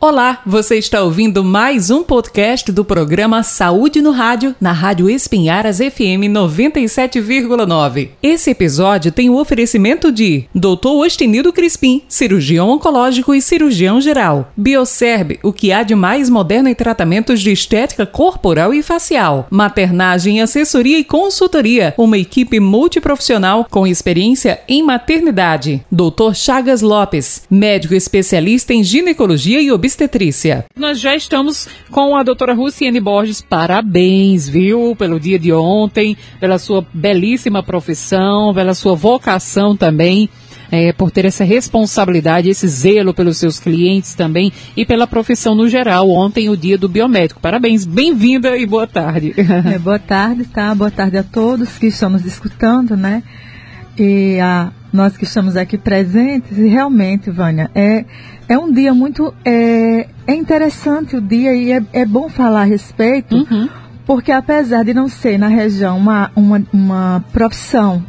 Olá, você está ouvindo mais um podcast do programa Saúde no Rádio, na Rádio Espinharas FM 97,9. Esse episódio tem o oferecimento de Dr. Ostenido Crispim, cirurgião oncológico e cirurgião geral. Bioserb, o que há de mais moderno em tratamentos de estética corporal e facial. Maternagem, assessoria e consultoria, uma equipe multiprofissional com experiência em maternidade. Dr. Chagas Lopes, médico especialista em ginecologia e obstetrícia obstetrícia. Nós já estamos com a doutora Luciene Borges. Parabéns, viu, pelo dia de ontem, pela sua belíssima profissão, pela sua vocação também. É, por ter essa responsabilidade, esse zelo pelos seus clientes também e pela profissão no geral. Ontem, o dia do biomédico. Parabéns, bem-vinda e boa tarde. É, boa tarde, tá? Boa tarde a todos que estão nos escutando, né? E a nós que estamos aqui presentes, e realmente, Vânia, é, é um dia muito. É, é interessante o dia e é, é bom falar a respeito, uhum. porque apesar de não ser na região uma, uma, uma profissão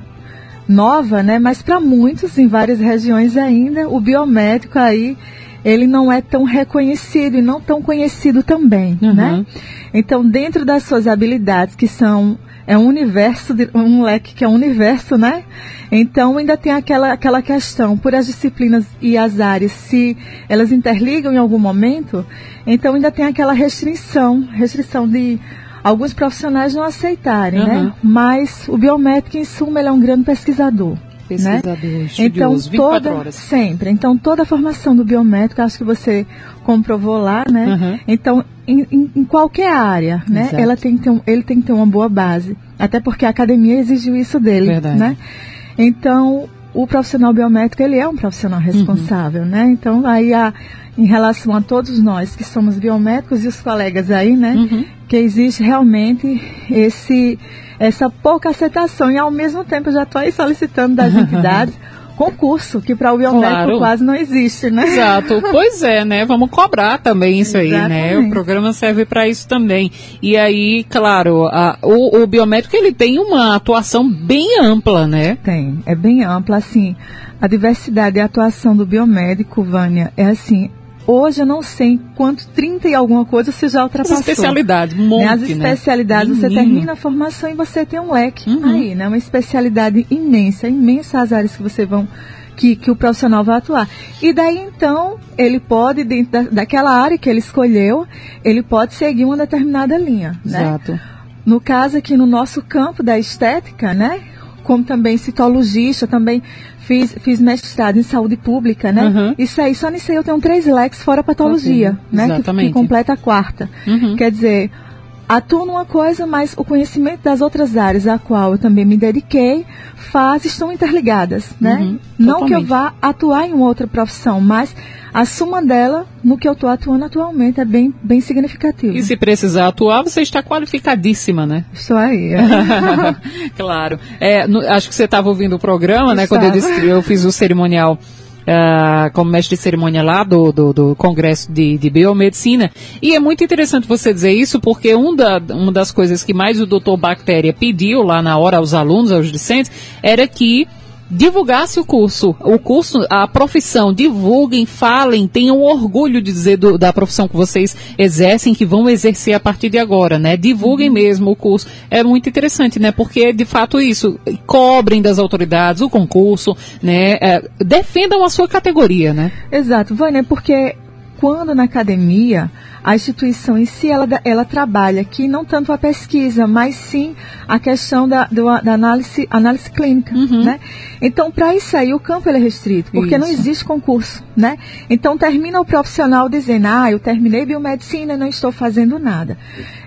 nova, né, mas para muitos em várias regiões ainda, o biomédico aí ele não é tão reconhecido e não tão conhecido também, uhum. né? Então, dentro das suas habilidades, que são é um universo, de, um leque que é um universo, né? Então ainda tem aquela, aquela questão, por as disciplinas e as áreas, se elas interligam em algum momento, então ainda tem aquela restrição, restrição de alguns profissionais não aceitarem, uhum. né? Mas o biomédico, em suma, ele é um grande pesquisador. Né? Pesquisador, né? então toda horas. sempre então toda a formação do biomédico acho que você comprovou lá né uhum. então em, em, em, qualquer área né? Ela tem que ter um, ele tem que ter uma boa base. Até porque a academia exigiu isso dele Verdade. né? Então o profissional biomédico ele é um profissional responsável uhum. né? Então aí a em relação a todos nós que somos biomédicos e os colegas aí, né, uhum. que existe realmente esse essa pouca aceitação. E ao mesmo tempo já estou aí solicitando das entidades concurso, que para o biomédico claro. quase não existe, né? Exato. Pois é, né? Vamos cobrar também isso aí, né? O programa serve para isso também. E aí, claro, a, o, o biomédico ele tem uma atuação bem ampla, né? Tem, é bem ampla, assim. A diversidade de atuação do biomédico, Vânia, é assim, Hoje eu não sei quanto, 30 e alguma coisa você já ultrapassou. As especialidades, um monte, né? As especialidades, né? você termina a formação e você tem um leque uhum. aí, né? Uma especialidade imensa, imensa as áreas que você vão que, que, o profissional vai atuar. E daí então, ele pode, dentro da, daquela área que ele escolheu, ele pode seguir uma determinada linha. Né? Exato. No caso aqui no nosso campo da estética, né? Como também citologista, também Fiz, fiz mestrado em saúde pública, né? Uhum. Isso aí, só nisso aí eu tenho três leques fora patologia, okay. né? Que, que, completa a quarta. Uhum. Quer dizer, atuo numa coisa, mas o conhecimento das outras áreas a qual eu também me dediquei faz, estão interligadas, né? Uhum, Não que eu vá atuar em outra profissão, mas a suma dela no que eu estou atuando atualmente é bem, bem significativa. E se precisar atuar, você está qualificadíssima, né? Isso aí. É. claro. É, no, acho que você estava ouvindo o programa, né? Quando eu, disse, eu fiz o cerimonial uh, como mestre de cerimônia lá do, do, do Congresso de, de, Biomedicina. E é muito interessante você dizer isso, porque um da, uma das coisas que mais o doutor Bactéria pediu lá na hora aos alunos, aos discentes, era que divulgasse o curso, o curso, a profissão, divulguem, falem, tenham orgulho de dizer do, da profissão que vocês exercem, que vão exercer a partir de agora, né? Divulguem mesmo o curso. É muito interessante, né? Porque de fato isso, cobrem das autoridades o concurso, né? É, defendam a sua categoria, né? Exato, Vânia, porque quando na academia a instituição em si ela, ela trabalha aqui não tanto a pesquisa, mas sim a questão da, da análise, análise clínica, uhum. né? Então, para isso aí, o campo é restrito, porque isso. não existe concurso, né? Então, termina o profissional dizendo, ah, eu terminei biomedicina e não estou fazendo nada.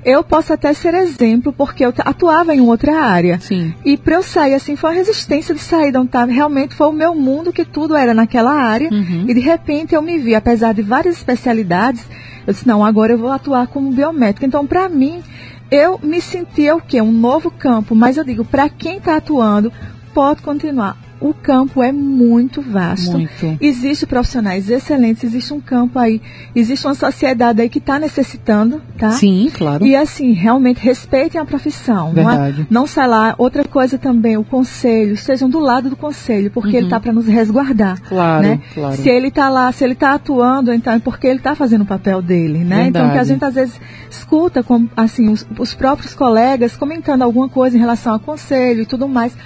Eu posso até ser exemplo, porque eu atuava em outra área. Sim. E para eu sair, assim, foi a resistência de sair de onde estava. Realmente foi o meu mundo, que tudo era naquela área. Uhum. E de repente eu me vi, apesar de várias especialidades, eu disse, não, agora eu vou atuar como biomédico. Então, para mim, eu me sentia o quê? Um novo campo. Mas eu digo, para quem está atuando, pode continuar. O campo é muito vasto. Muito. Existe profissionais excelentes, existe um campo aí, existe uma sociedade aí que está necessitando, tá? Sim, claro. E assim, realmente respeitem a profissão. Verdade. Não, é, não sei lá, outra coisa também, o conselho, estejam do lado do conselho, porque ele está para nos resguardar. Uhum. Claro, né? claro. Se ele está lá, se ele está atuando, então é porque ele está fazendo o papel dele, né? Então que a Verdade. gente às vezes escuta com, assim, os, os próprios colegas comentando alguma coisa em relação ao conselho e tudo mais.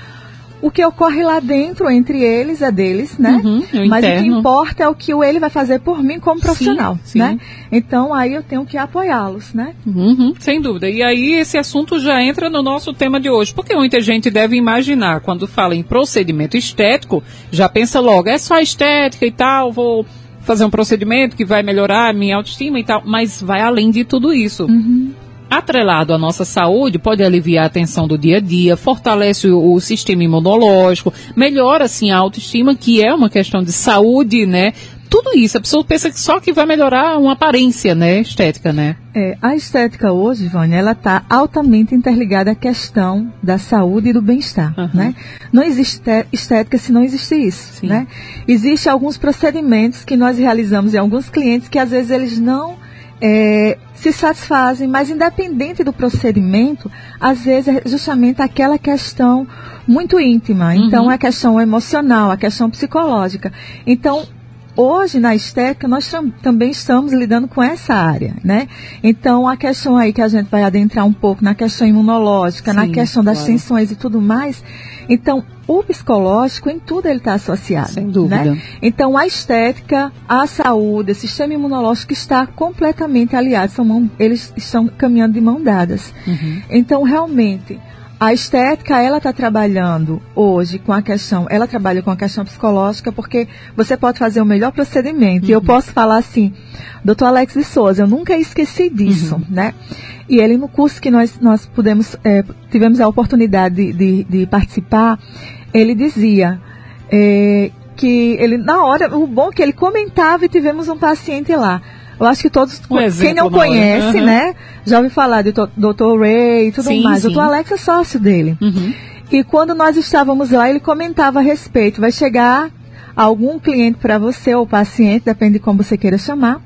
O que ocorre lá dentro entre eles é deles, né? Uhum, o Mas o que interno. importa é o que o ele vai fazer por mim como profissional, sim. né? Então aí eu tenho que apoiá-los, né? Uhum, sem dúvida. E aí esse assunto já entra no nosso tema de hoje, porque muita gente deve imaginar, quando fala em procedimento estético, já pensa logo, é só estética e tal, vou fazer um procedimento que vai melhorar a minha autoestima e tal, mas vai além de tudo isso. Atrelado à nossa saúde, pode aliviar a tensão do dia a dia, fortalece o, o sistema imunológico, melhora assim a autoestima, que é uma questão de saúde, né? Tudo isso, a pessoa pensa que só que vai melhorar uma aparência, né, estética, né? É, a estética hoje, Vânia, ela está altamente interligada à questão da saúde e do bem-estar, Aham. né? Não existe te- estética se não existe isso, Sim. né? Existem alguns procedimentos que nós realizamos em alguns clientes que às vezes eles não é, se satisfazem, mas independente do procedimento, às vezes é justamente aquela questão muito íntima. Então, é a questão emocional, a questão psicológica. Então, hoje na estética nós tam- também estamos lidando com essa área, né? Então, a questão aí que a gente vai adentrar um pouco na questão imunológica, na Sim, questão das claro. tensões e tudo mais. Então, o psicológico em tudo ele está associado. Sem dúvida. Né? Então, a estética, a saúde, o sistema imunológico está completamente aliado, são mão- eles estão caminhando de mão dadas. Uhum. Então, realmente, a estética, ela está trabalhando hoje com a questão, ela trabalha com a questão psicológica, porque você pode fazer o melhor procedimento. E eu posso falar assim, doutor Alex de Souza, eu nunca esqueci disso, né? E ele, no curso que nós, nós pudemos, eh, tivemos a oportunidade de, de- de participar, ele dizia eh, que ele, na hora, o bom é que ele comentava e tivemos um paciente lá. Eu acho que todos, Um quem não hora. conhece, né? Já ouviu falar de Dr. Ray e tudo Sim, mais. sim. O Dr. Alex é sócio dele. Uhum. E quando nós estávamos lá, ele comentava a respeito. Vai chegar algum cliente para você ou paciente, depende de como você queira chamar.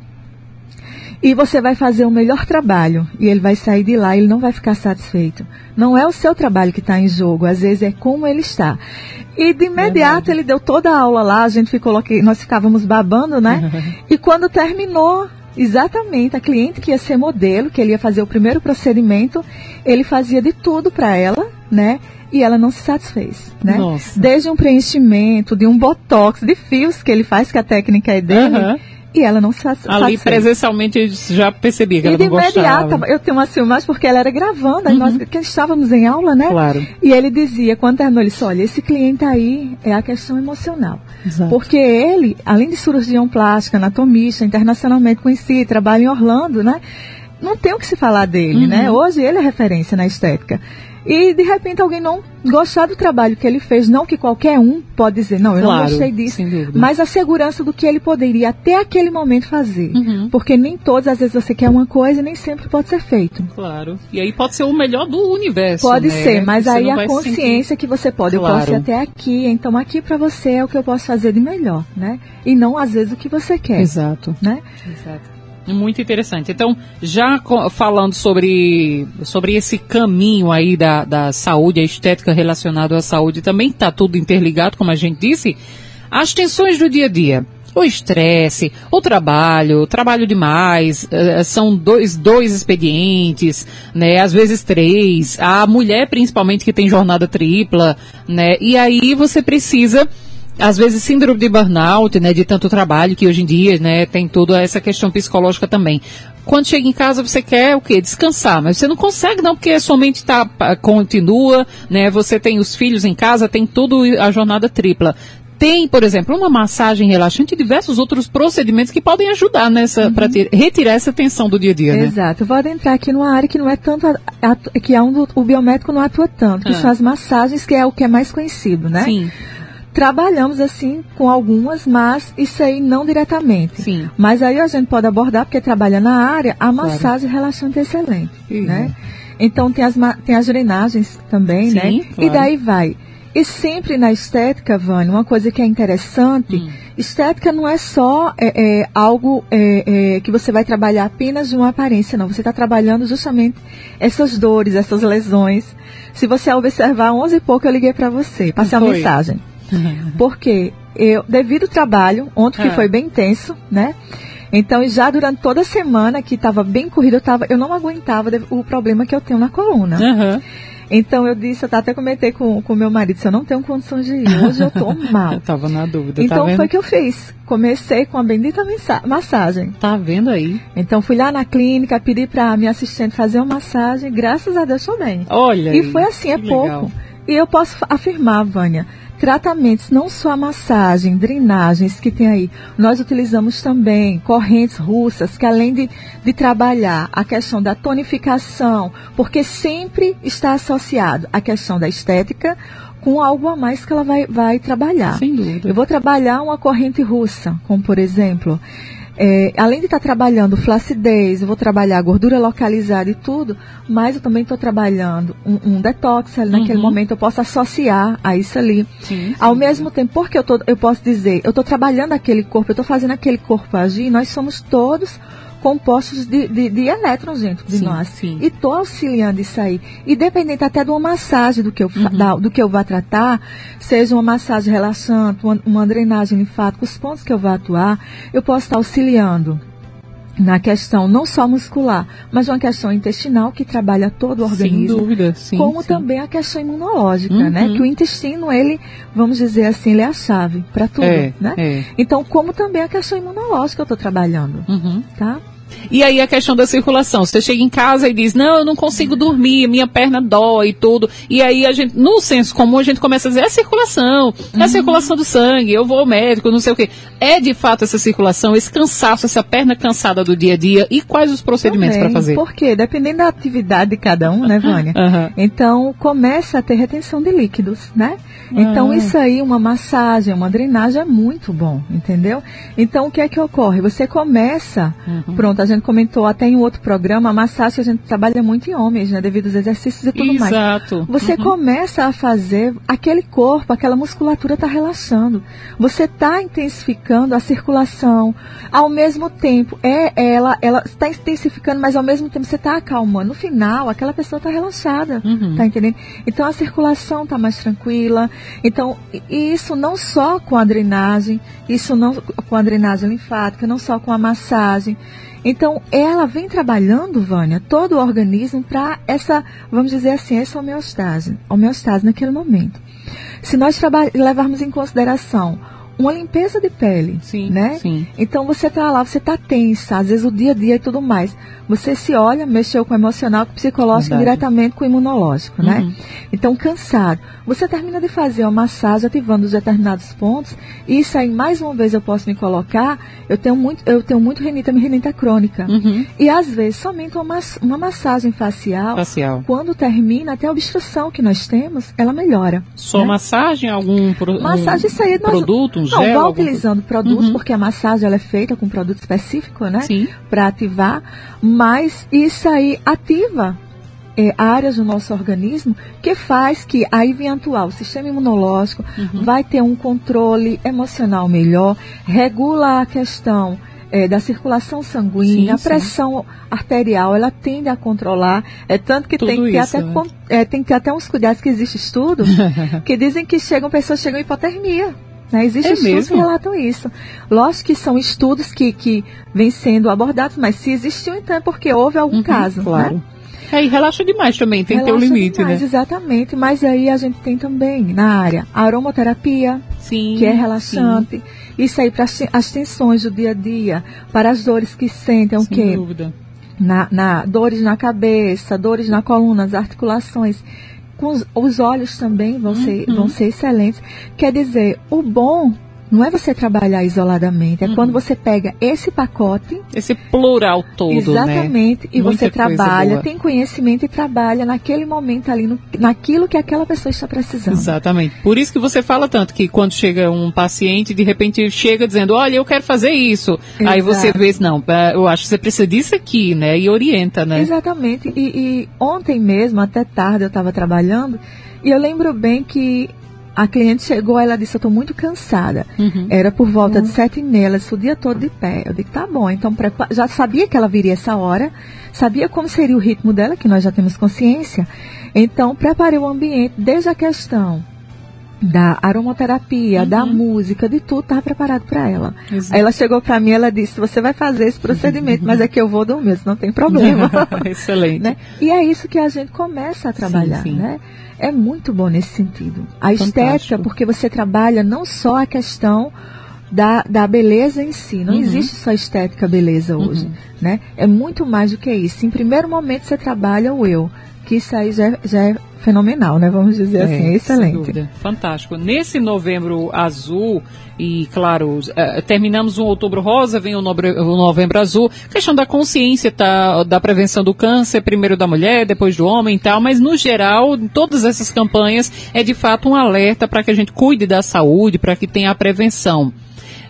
E você vai fazer o melhor trabalho. E ele vai sair de lá ele não vai ficar satisfeito. Não é o seu trabalho que está em jogo, às vezes é como ele está. E de imediato ele deu toda a aula lá, a gente ficou nós ficávamos babando, né? e quando terminou, exatamente, a cliente que ia ser modelo, que ele ia fazer o primeiro procedimento, ele fazia de tudo para ela, né? E ela não se satisfez, né? Nossa. Desde um preenchimento, de um botox, de fios que ele faz, que a técnica é dele, Aham. E ela não se sat- Ali satisfez. presencialmente eu já percebi que E ela de não gostava. imediato, eu tenho uma filmagem porque ela era gravando, aí nós que estávamos em aula, né? Claro. E ele dizia, quando terminou, ele disse, olha, esse cliente aí é a questão emocional. Exato. Porque ele, além de cirurgião plástico, anatomista, internacionalmente conhecido, trabalha em Orlando, né? Não tem o que se falar dele, Uhum. né? Hoje ele é referência na estética. E de repente alguém não gostar do trabalho que ele fez, não que qualquer um pode dizer, não, eu Claro, não gostei disso, mas a segurança do que ele poderia até aquele momento fazer. Uhum. Porque nem todos, às vezes você quer uma coisa e nem sempre pode ser feito. Claro. E aí pode ser o melhor do universo. Pode né? ser, mas Você aí a consciência que você pode, eu Claro. posso ir até aqui, então aqui para você é o que eu posso fazer de melhor, né? E não às vezes o que você sentir- quer, Exato. né? Exato. Muito interessante. Então, já falando sobre, sobre esse caminho aí da, da saúde, a estética relacionada à saúde, também está tudo interligado, como a gente disse, as tensões do dia a dia. O estresse, o trabalho, trabalho demais, eh, são dois, dois expedientes, né? Às vezes três. A mulher, principalmente, que tem jornada tripla, né? E aí você precisa às vezes síndrome de burnout, né, de tanto trabalho que hoje em dia, né, tem toda essa questão psicológica também. Quando chega em casa você quer o quê? Descansar, mas você não consegue não porque a sua mente tá continua, né? Você tem os filhos em casa, tem tudo a jornada tripla. Tem, por exemplo, uma massagem relaxante e diversos outros procedimentos que podem ajudar nessa para retirar essa tensão do dia a dia, né? Exato. Eu vou adentrar aqui numa área que não é tanto, a- atu- que é onde o biomédico não atua tanto, que Ah. são as massagens, que é o que é mais conhecido, né? Sim, Trabalhamos assim com algumas, mas isso aí não diretamente. sim. Mas aí a gente pode abordar, porque trabalha na área, a massagem relaxante é excelente, Uhum. né? Então tem as, tem as drenagens também, Sim, né? claro. E daí vai. E sempre na estética, Vânia, uma coisa que é interessante, hum. estética não é só é, é, algo é, é, que você vai trabalhar apenas de uma aparência, não. Você está trabalhando justamente essas dores, essas lesões. Se você observar, 11 e pouco eu liguei para você, passei a mensagem. Porque eu, devido ao trabalho, ontem que ah. foi bem intenso, né? Então, já durante toda a semana que estava bem corrido, eu, tava, eu não aguentava o problema que eu tenho na coluna. Uhum. Então eu disse, eu até comentei com o meu marido, se eu não tenho condições de ir, hoje eu tô mal. eu tava na dúvida. Então tá foi o que eu fiz. Comecei com a bendita massagem. Tá vendo aí? Então fui lá na clínica, pedi pra minha assistente fazer uma massagem, graças a Deus tô bem. Olha. E aí, foi assim, é pouco. Legal. E eu posso afirmar, Vânia, tratamentos, não só a massagem, drenagens que tem aí, nós utilizamos também correntes russas, que além de, de trabalhar a questão da tonificação, porque sempre está associado a questão da estética, com algo a mais que ela vai, vai trabalhar. Sem dúvida. Eu vou trabalhar uma corrente russa, como por exemplo, é, além de estar tá trabalhando flacidez, eu vou trabalhar gordura localizada e tudo, mas eu também estou trabalhando um, um detox ali, naquele uhum. momento eu posso associar a isso ali. Sim, sim, Ao mesmo tempo, porque eu, tô, eu posso dizer, eu estou trabalhando aquele corpo, eu estou fazendo aquele corpo agir, nós somos todos compostos de, de, de elétrons dentro de sim, nós. Sim. E estou auxiliando isso aí. Independente até de uma massagem do que eu, uhum. da, do que eu vá tratar, seja uma massagem relaxante, uma, uma drenagem linfática, os pontos que eu vá atuar, eu posso estar auxiliando na questão não só muscular, mas uma questão intestinal que trabalha todo o organismo. Sem dúvida, sim. Como sim. também a questão imunológica, né? uhum. né? Que o intestino, ele, vamos dizer assim, ele é a chave para tudo, é, né? É. Então, como também a questão imunológica eu estou trabalhando, uhum. tá? E aí a questão da circulação. Você chega em casa e diz, não, eu não consigo dormir, minha perna dói e tudo. E aí a gente, no senso comum, a gente começa a dizer, é a circulação, é a uhum. circulação do sangue, eu vou ao médico, não sei o quê. É de fato essa circulação, esse cansaço, essa perna cansada do dia a dia e quais os procedimentos para fazer? Porque dependendo da atividade de cada um, né, Vânia? Uhum. Então começa a ter retenção de líquidos, né? Então uhum. isso aí, uma massagem, uma drenagem é muito bom, entendeu? Então o que é que ocorre? Você começa, uhum. pronto, a gente comentou até em outro programa, a massagem a gente trabalha muito em homens, né? Devido aos exercícios e tudo Exato. mais. Exato. Você uhum. começa a fazer, aquele corpo, aquela musculatura está relaxando. Você está intensificando a circulação. Ao mesmo tempo, é ela, ela está intensificando, mas ao mesmo tempo você está acalmando. No final, aquela pessoa está relaxada. Uhum. Tá entendendo? Então a circulação está mais tranquila. Então, e isso não só com a drenagem, isso não com a drenagem linfática, não só com a massagem. Então, ela vem trabalhando, Vânia, todo o organismo para essa, vamos dizer assim, essa homeostase, homeostase naquele momento. Se nós levarmos em consideração uma limpeza de pele, sim, né? Sim. Então você está lá, você está tensa, às vezes o dia a dia e tudo mais. Você se olha, mexeu com o emocional, com o psicológico, Verdade. diretamente com o imunológico, né? uhum. né? Então cansado. Você termina de fazer uma massagem ativando os determinados pontos e isso aí mais uma vez eu posso me colocar. Eu tenho muito, eu tenho muito renita, minha renita crônica. Uhum. E às vezes somente uma, uma massagem facial, facial, quando termina até a obstrução que nós temos, ela melhora. Só né? massagem, algum pro, massagem, isso aí, nós, produto, um não, gel? Não, utilizando produtos, uhum. porque a massagem ela é feita com produto específico, né? Sim. Para ativar, mas isso aí ativa é, áreas do nosso organismo que faz que aí vem atuar o sistema imunológico, uhum. vai ter um controle emocional melhor, regula a questão é, da circulação sanguínea, sim, a pressão sim. arterial, ela tende a controlar. É tanto que tem que, isso, até, né? é, tem que ter até uns cuidados que existe estudo que dizem que chegam pessoas chegam hipotermia. Né? Existem é estudos mesmo? que relatam isso. Lógico que são estudos que, que vêm sendo abordados, mas se existiu, então é porque houve algum uhum, caso. Né? Claro. Né? É, e relaxa demais também, tem relaxa que ter um limite, demais, né? Exatamente, mas aí a gente tem também na área a aromaterapia, sim, que é relaxante. Sim. Isso aí para as tensões do dia a dia, para as dores que sentem, o quê? dúvida. Na, na, dores na cabeça, dores na coluna, as articulações com os, os olhos também vão, uhum. ser, vão ser excelentes. Quer dizer, o bom não é você trabalhar isoladamente, é uhum. quando você pega esse pacote. Esse plural todo. Né? Exatamente. Né? E Muita você trabalha, tem conhecimento e trabalha naquele momento ali, no, naquilo que aquela pessoa está precisando. Exatamente. Por isso que você fala tanto que quando chega um paciente, de repente chega dizendo, olha, eu quero fazer isso. Exato. Aí você vê, não, é, eu acho que você precisa disso aqui, né? E orienta, né? Exatamente. E, e ontem mesmo, até tarde, eu estava trabalhando, e eu lembro bem que a cliente chegou, ela disse, eu estou muito cansada. Uhum. Era por volta uhum. de sete e meia, ela disse, o dia todo de pé. Eu digo, tá bom, então já sabia que ela viria essa hora, sabia como seria o ritmo dela, que nós já temos consciência. Então, preparei o ambiente desde a questão da aromaterapia, uhum. da música, de tudo, estava preparado para ela. Exato. Aí ela chegou para mim, ela disse: "Você vai fazer esse procedimento, mas é que eu vou dormir, não tem problema". Excelente. né? E é isso que a gente começa a trabalhar, sim, sim. né? É muito bom nesse sentido. A Fantástico. estética, porque você trabalha não só a questão da, da beleza em si. Não uhum. existe só estética beleza hoje, uhum. né? É muito mais do que isso. Em primeiro momento você trabalha o eu, que isso aí já, já é fenomenal, né? Vamos dizer é, assim, excelente. Fantástico. Nesse novembro azul, e claro, uh, terminamos o outubro rosa, vem o, nobre, o, novembro azul, questão da consciência, tá, da prevenção do câncer, primeiro da mulher, depois do homem e tal, mas no geral, todas essas campanhas é de fato um alerta para que a gente cuide da saúde, para que tenha a prevenção.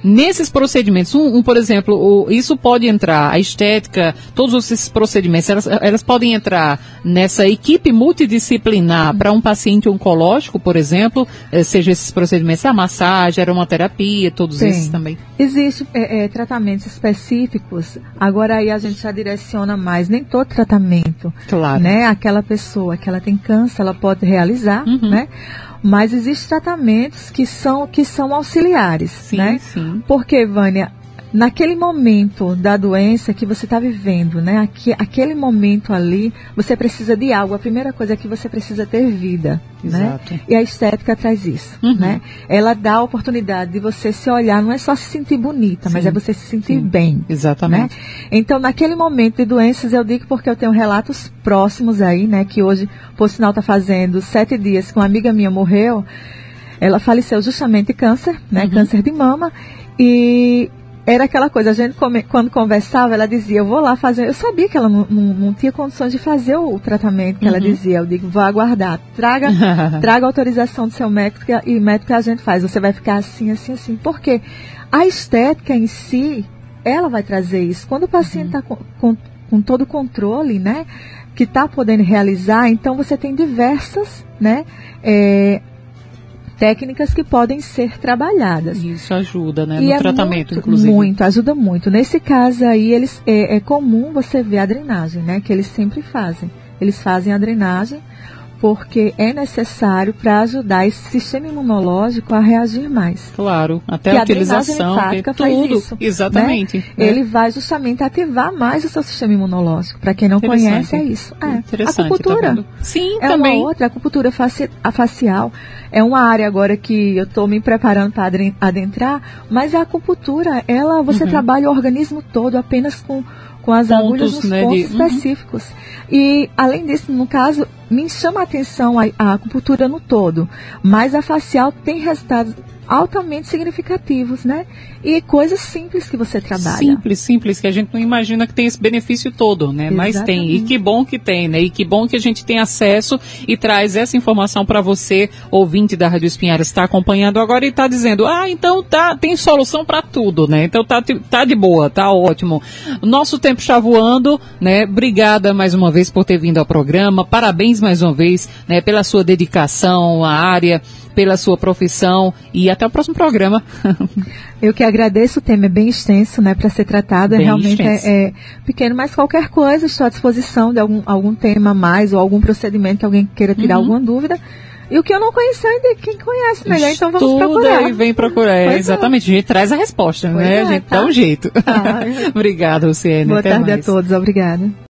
Nesses procedimentos, um, um por exemplo, o, isso pode entrar, a estética, todos esses procedimentos, elas, elas podem entrar nessa equipe multidisciplinar para um paciente oncológico, por exemplo, eh, seja esses procedimentos, a massagem, a aromaterapia, todos Sim. esses também. Existem é, é, tratamentos específicos, agora aí a gente já direciona mais, nem todo tratamento, claro. né? Aquela pessoa que ela tem câncer, ela pode realizar, uhum. né? Mas existem tratamentos que são, que são auxiliares, sim, né? Sim. Porque, Vânia, naquele momento da doença que você está vivendo, né? Aqui, aquele momento ali, você precisa de algo. A primeira coisa é que você precisa ter vida, né? Exato. né? E a estética traz isso, uhum. né? Ela dá a oportunidade de você se olhar, não é só se sentir bonita, sim, mas é você se sentir sim. bem. Exatamente. Né? Então, naquele momento de doenças, eu digo porque eu tenho relatos próximos aí, né? Que hoje, por sinal, está fazendo sete dias que uma amiga minha morreu. Ela faleceu justamente de câncer, né? Uhum. Câncer de mama. E era aquela coisa, a gente come, quando conversava, ela dizia, eu vou lá fazer. Eu sabia que ela não, não, não tinha condições de fazer o, tratamento que uhum. ela dizia. Eu digo, vou aguardar. Traga, traga autorização do seu médico e o médico que a gente faz. Você vai ficar assim, assim, assim. Por quê? A estética em si, ela vai trazer isso. Quando o paciente está uhum. com, com, com todo o controle, né? Que está podendo realizar, então você tem diversas, né? É, técnicas que podem ser trabalhadas. Isso ajuda, né? E no é tratamento, muito, inclusive. Muito, ajuda muito. Nesse caso aí, eles, é, é comum você ver a drenagem, né? Que eles sempre fazem. Eles fazem a drenagem porque é necessário para ajudar esse sistema imunológico a reagir mais. Claro, até a, a utilização, linfática tudo, isso, exatamente. Né? Né? Ele vai justamente ativar mais o seu sistema imunológico. Para quem não conhece, é isso. É. Interessante, acupuntura. Tá Sim, é também. uma outra, a acupuntura faci a facial é uma área agora que eu estou me preparando para adentrar, mas a acupuntura, ela você uhum. trabalha o organismo todo apenas com com as pontos, agulhas nos né, pontos de... Uhum. específicos. Uhum. E, além disso, no caso, me chama a atenção a, a acupuntura no todo, mas a facial tem resultados altamente significativos, né? E coisas simples que você trabalha. Simples, simples, que a gente não imagina que tem esse benefício todo, né? Exatamente. Mas tem. E que bom que tem, né? E que bom que a gente tem acesso e traz essa informação para você, ouvinte da Rádio Espinhares, está acompanhando agora e está dizendo: ah, então tá, tem solução para tudo, né? Então tá, tá de boa, tá ótimo. Nosso tempo está voando, né? Obrigada mais uma vez por ter vindo ao programa. Parabéns mais uma vez, né? Pela sua dedicação à área pela sua profissão e até o próximo programa. Eu que agradeço, o tema é bem extenso, né, para ser tratado, bem realmente é, é, pequeno, mas qualquer coisa, estou à disposição de algum, algum tema mais ou algum procedimento que alguém queira tirar uhum. alguma dúvida. E o que eu não conheço ainda, quem conhece melhor, então vamos procurar. e vem procurar, é, exatamente. É. A gente traz a resposta, pois né? É, a gente tá. dá um jeito. Ah, Obrigada, Luciene. Boa Até tarde mais. a todos, obrigada.